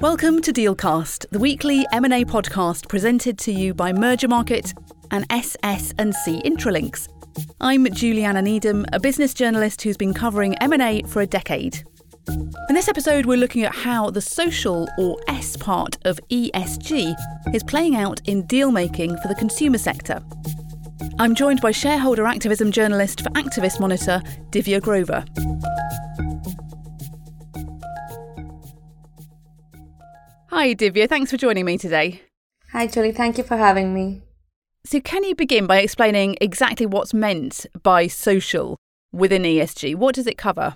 Welcome to Dealcast, the weekly M&A podcast presented to you by Mergermarket and SS&C Intralinks. I'm Juliana Needham, a business journalist who's been covering M&A for a decade. In this episode, we're looking at how the social or S part of ESG is playing out in deal making for the consumer sector. I'm joined by shareholder activism journalist for Activist Monitor, Divya Grover. Hi, Divya. Thanks for joining me today. Hi, Julie. Thank you for having me. So, can you begin by explaining exactly what's meant by social within ESG? What does it cover?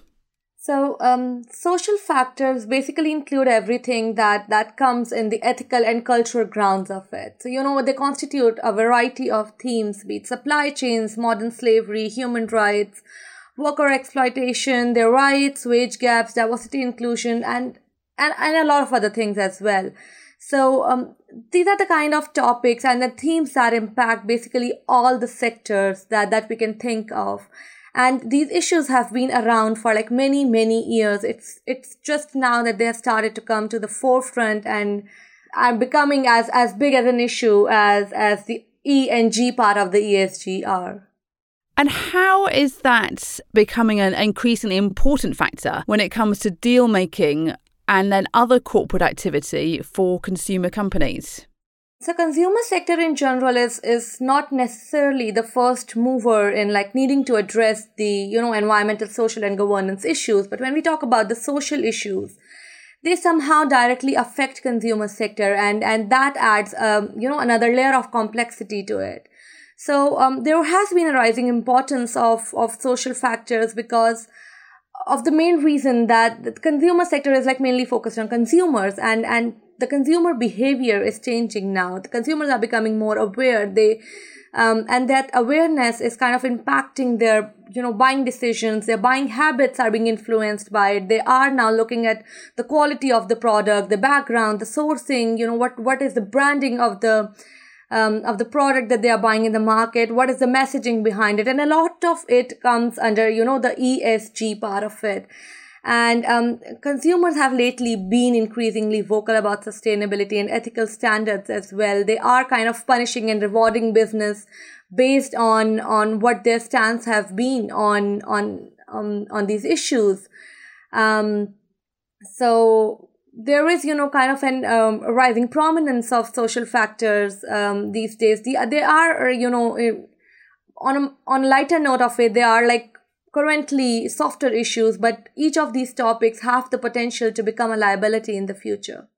So, um, social factors basically include everything that that comes in the ethical and cultural grounds of it. So, you know, they constitute a variety of themes, be it supply chains, modern slavery, human rights, worker exploitation, their rights, wage gaps, diversity, inclusion, and and, and a lot of other things as well. So um, these are the kind of topics and the themes that impact basically all the sectors that, that we can think of and these issues have been around for like many many years it's it's just now that they have started to come to the forefront and are becoming as as big as an issue as as the E and G part of the ESG are. And how is that becoming an increasingly important factor when it comes to deal making and then other corporate activity for consumer companies? So consumer sector in general is is not necessarily the first mover in like needing to address the you know environmental, social, and governance issues. But when we talk about the social issues, they somehow directly affect consumer sector, and and that adds um, you know another layer of complexity to it. So um, there has been a rising importance of of social factors because of the main reason that the consumer sector is like mainly focused on consumers and and the consumer behavior is changing now. The consumers are becoming more aware. They um, and that awareness is kind of impacting their you know buying decisions their buying habits are being influenced by it they are now looking at the quality of the product the background the sourcing you know what what is the branding of the um, of the product that they are buying in the market what is the messaging behind it and a lot of it comes under you know the esg part of it and um, consumers have lately been increasingly vocal about sustainability and ethical standards as well. They are kind of punishing and rewarding business based on on what their stance have been on on um, on these issues. Um, so there is you know kind of an um, rising prominence of social factors um, these days. The, they are you know eh, on a, on lighter note of it, they are like currently softer issues, but each of these topics have the potential to become a liability in the future.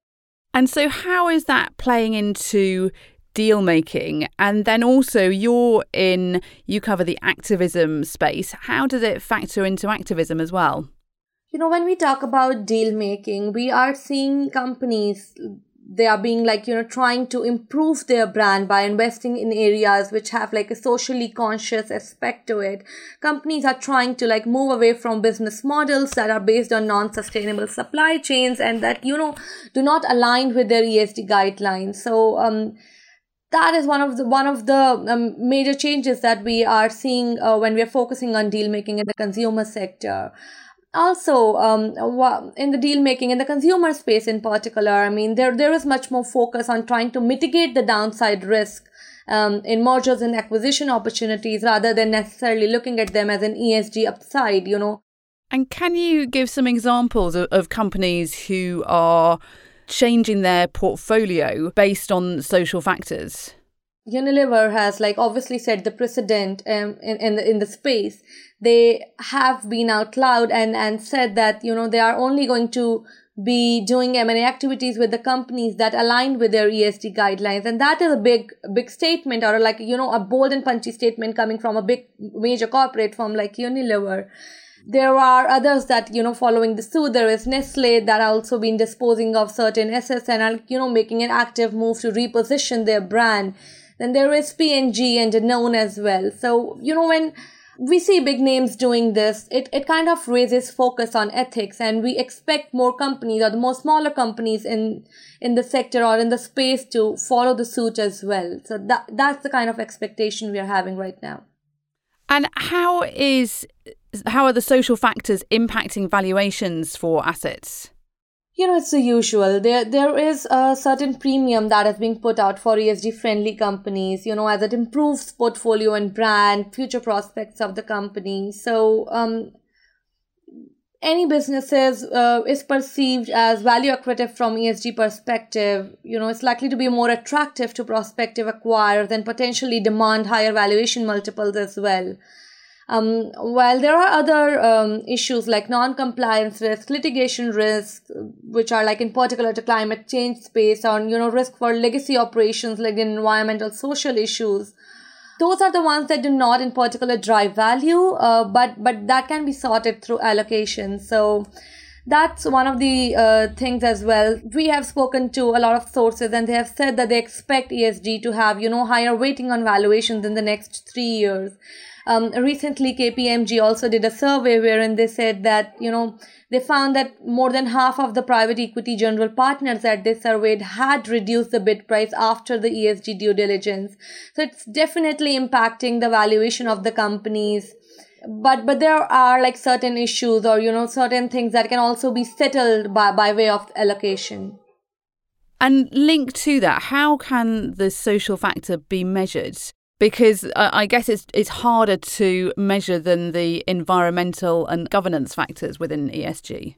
And so, how is that playing into deal making? And then also, you're in, you cover the activism space. How does it factor into activism as well? You know, when we talk about deal making, we are seeing companies they are being like you know trying to improve their brand by investing in areas which have like a socially conscious aspect to it. Companies are trying to like move away from business models that are based on non-sustainable supply chains and that you know do not align with their esg guidelines. So um that is one of the one of the um, major changes that we are seeing uh, when we are focusing on deal making in the consumer sector also um, in the deal making in the consumer space in particular i mean there there is much more focus on trying to mitigate the downside risk um, in mergers and acquisition opportunities rather than necessarily looking at them as an esg upside you know? And can you give some examples of, of companies who are changing their portfolio based on social factors Unilever has like obviously set the precedent um, in in the, in the space. They have been out loud and and said that you know they are only going to be doing M&A activities with the companies that align with their ESG guidelines. And that is a big, big statement or like, you know, a bold and punchy statement coming from a big major corporate firm like Unilever. There are others that, you know, following the suit. There is Nestle that also been disposing of certain assets and are, you know, making an active move to reposition their brand. Then there is P&G and Danone as well. So, you know, when we see big names doing this, it, it kind of raises focus on ethics and we expect more companies or the more smaller companies in in the sector or in the space to follow the suit as well. So that that's the kind of expectation we are having right now. And how is how are the social factors impacting valuations for assets? You know it's the usual. There there is a certain premium that is being put out for esg friendly companies you know as it improves portfolio and brand future prospects of the company. So um any businesses uh, is perceived as value accretive from ESG perspective, you know, it's likely to be more attractive to prospective acquirers and potentially demand higher valuation multiples as well. Um, while there are other um, issues like non-compliance risk, litigation risk, which are like in particular to climate change space, or you know risk for legacy operations like environmental social issues, those are the ones that do not in particular drive value, uh, but but that can be sorted through allocation. So that's one of the uh, things as well. We have spoken to a lot of sources and they have said that they expect ESG to have, you know, higher weighting on valuations in the next three years. Um, recently, KPMG also did a survey wherein they said that, you know, they found that more than half of the private equity general partners that they surveyed had reduced the bid price after the ESG due diligence. So it's definitely impacting the valuation of the companies but but there are like certain issues or you know certain things that can also be settled by by way of allocation and linked to that how can the social factor be measured because I guess it's it's harder to measure than the environmental and governance factors within ESG.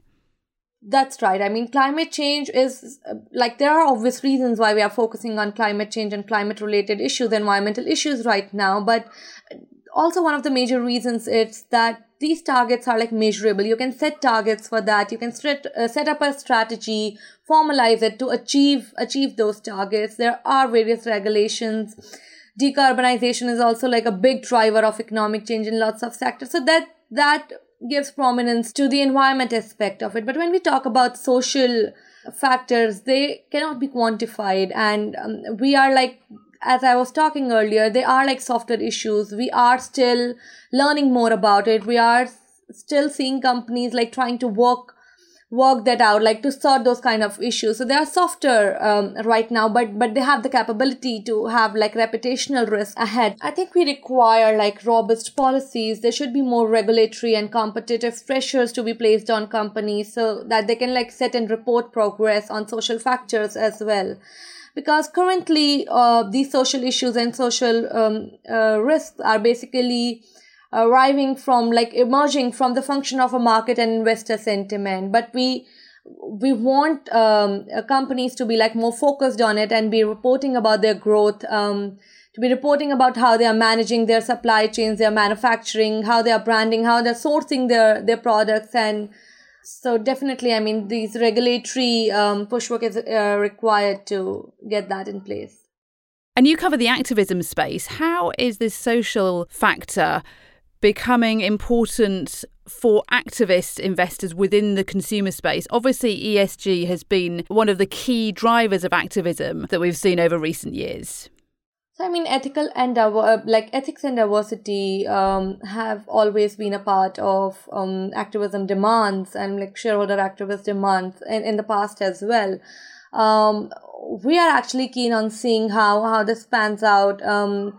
That's right. I mean, climate change is like there are obvious reasons why we are focusing on climate change and climate related issues, environmental issues right now. But also, one of the major reasons is that these targets are like measurable. You can set targets for that. You can set, uh, set up a strategy, formalize it to achieve achieve those targets. There are various regulations decarbonization is also like a big driver of economic change in lots of sectors so that that gives prominence to the environment aspect of it but when we talk about social factors they cannot be quantified and um, we are like as i was talking earlier they are like software issues. We are still learning more about it. We are still seeing companies like trying to work work that out like to sort those kind of issues. So they are softer um, right now but but they have the capability to have like reputational risk ahead. I think we require like robust policies. There should be more regulatory and competitive pressures to be placed on companies so that they can like set and report progress on social factors as well because currently uh, these social issues and social um, uh, risks are basically arriving from like emerging from the function of a market and investor sentiment. But we we want um, uh, companies to be like more focused on it and be reporting about their growth um, to be reporting about how they are managing their supply chains their manufacturing how they are branding how they're sourcing their their products and so definitely i mean these regulatory um, pushwork is uh, required to get that in place and you cover the activism space how is this social factor becoming important for activist investors within the consumer space. Obviously, ESG has been one of the key drivers of activism that we've seen over recent years. So, I mean, ethical and uh, like ethics and diversity um, have always been a part of um, activism demands and like shareholder activist demands in, in the past as well. Um, we are actually keen on seeing how how this pans out um,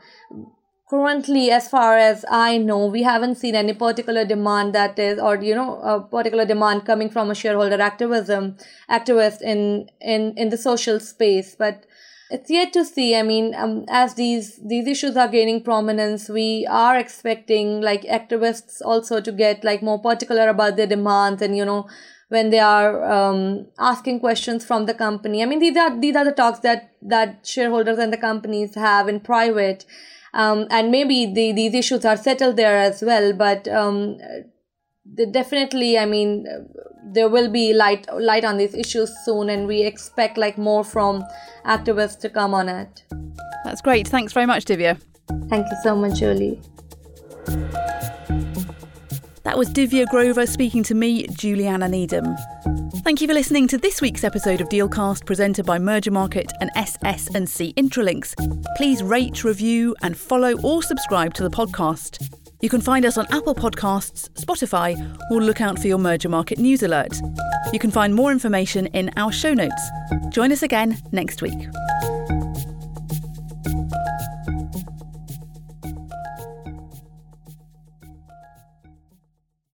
currently as far as i know we haven't seen any particular demand that is or you know a particular demand coming from a shareholder activism activist in in in the social space but it's yet to see. I mean um, as these these issues are gaining prominence we are expecting like activists also to get like more particular about their demands and you know when they are um, asking questions from the company. I mean these are these are the talks that that shareholders and the companies have in private. Um, and maybe the, these issues are settled there as well but um, definitely i mean uh, there will be light light on these issues soon and we expect like more from activists to come on it that's great thanks very much divya thank you so much julie that was Divya Grover speaking to me, Juliana Needham. Thank you for listening to this week's episode of Dealcast presented by Mergermarket and SS&C Intralinks. Please rate, review and follow or subscribe to the podcast. You can find us on Apple Podcasts, Spotify, or look out for your Mergermarket news alert. You can find more information in our show notes. Join us again next week.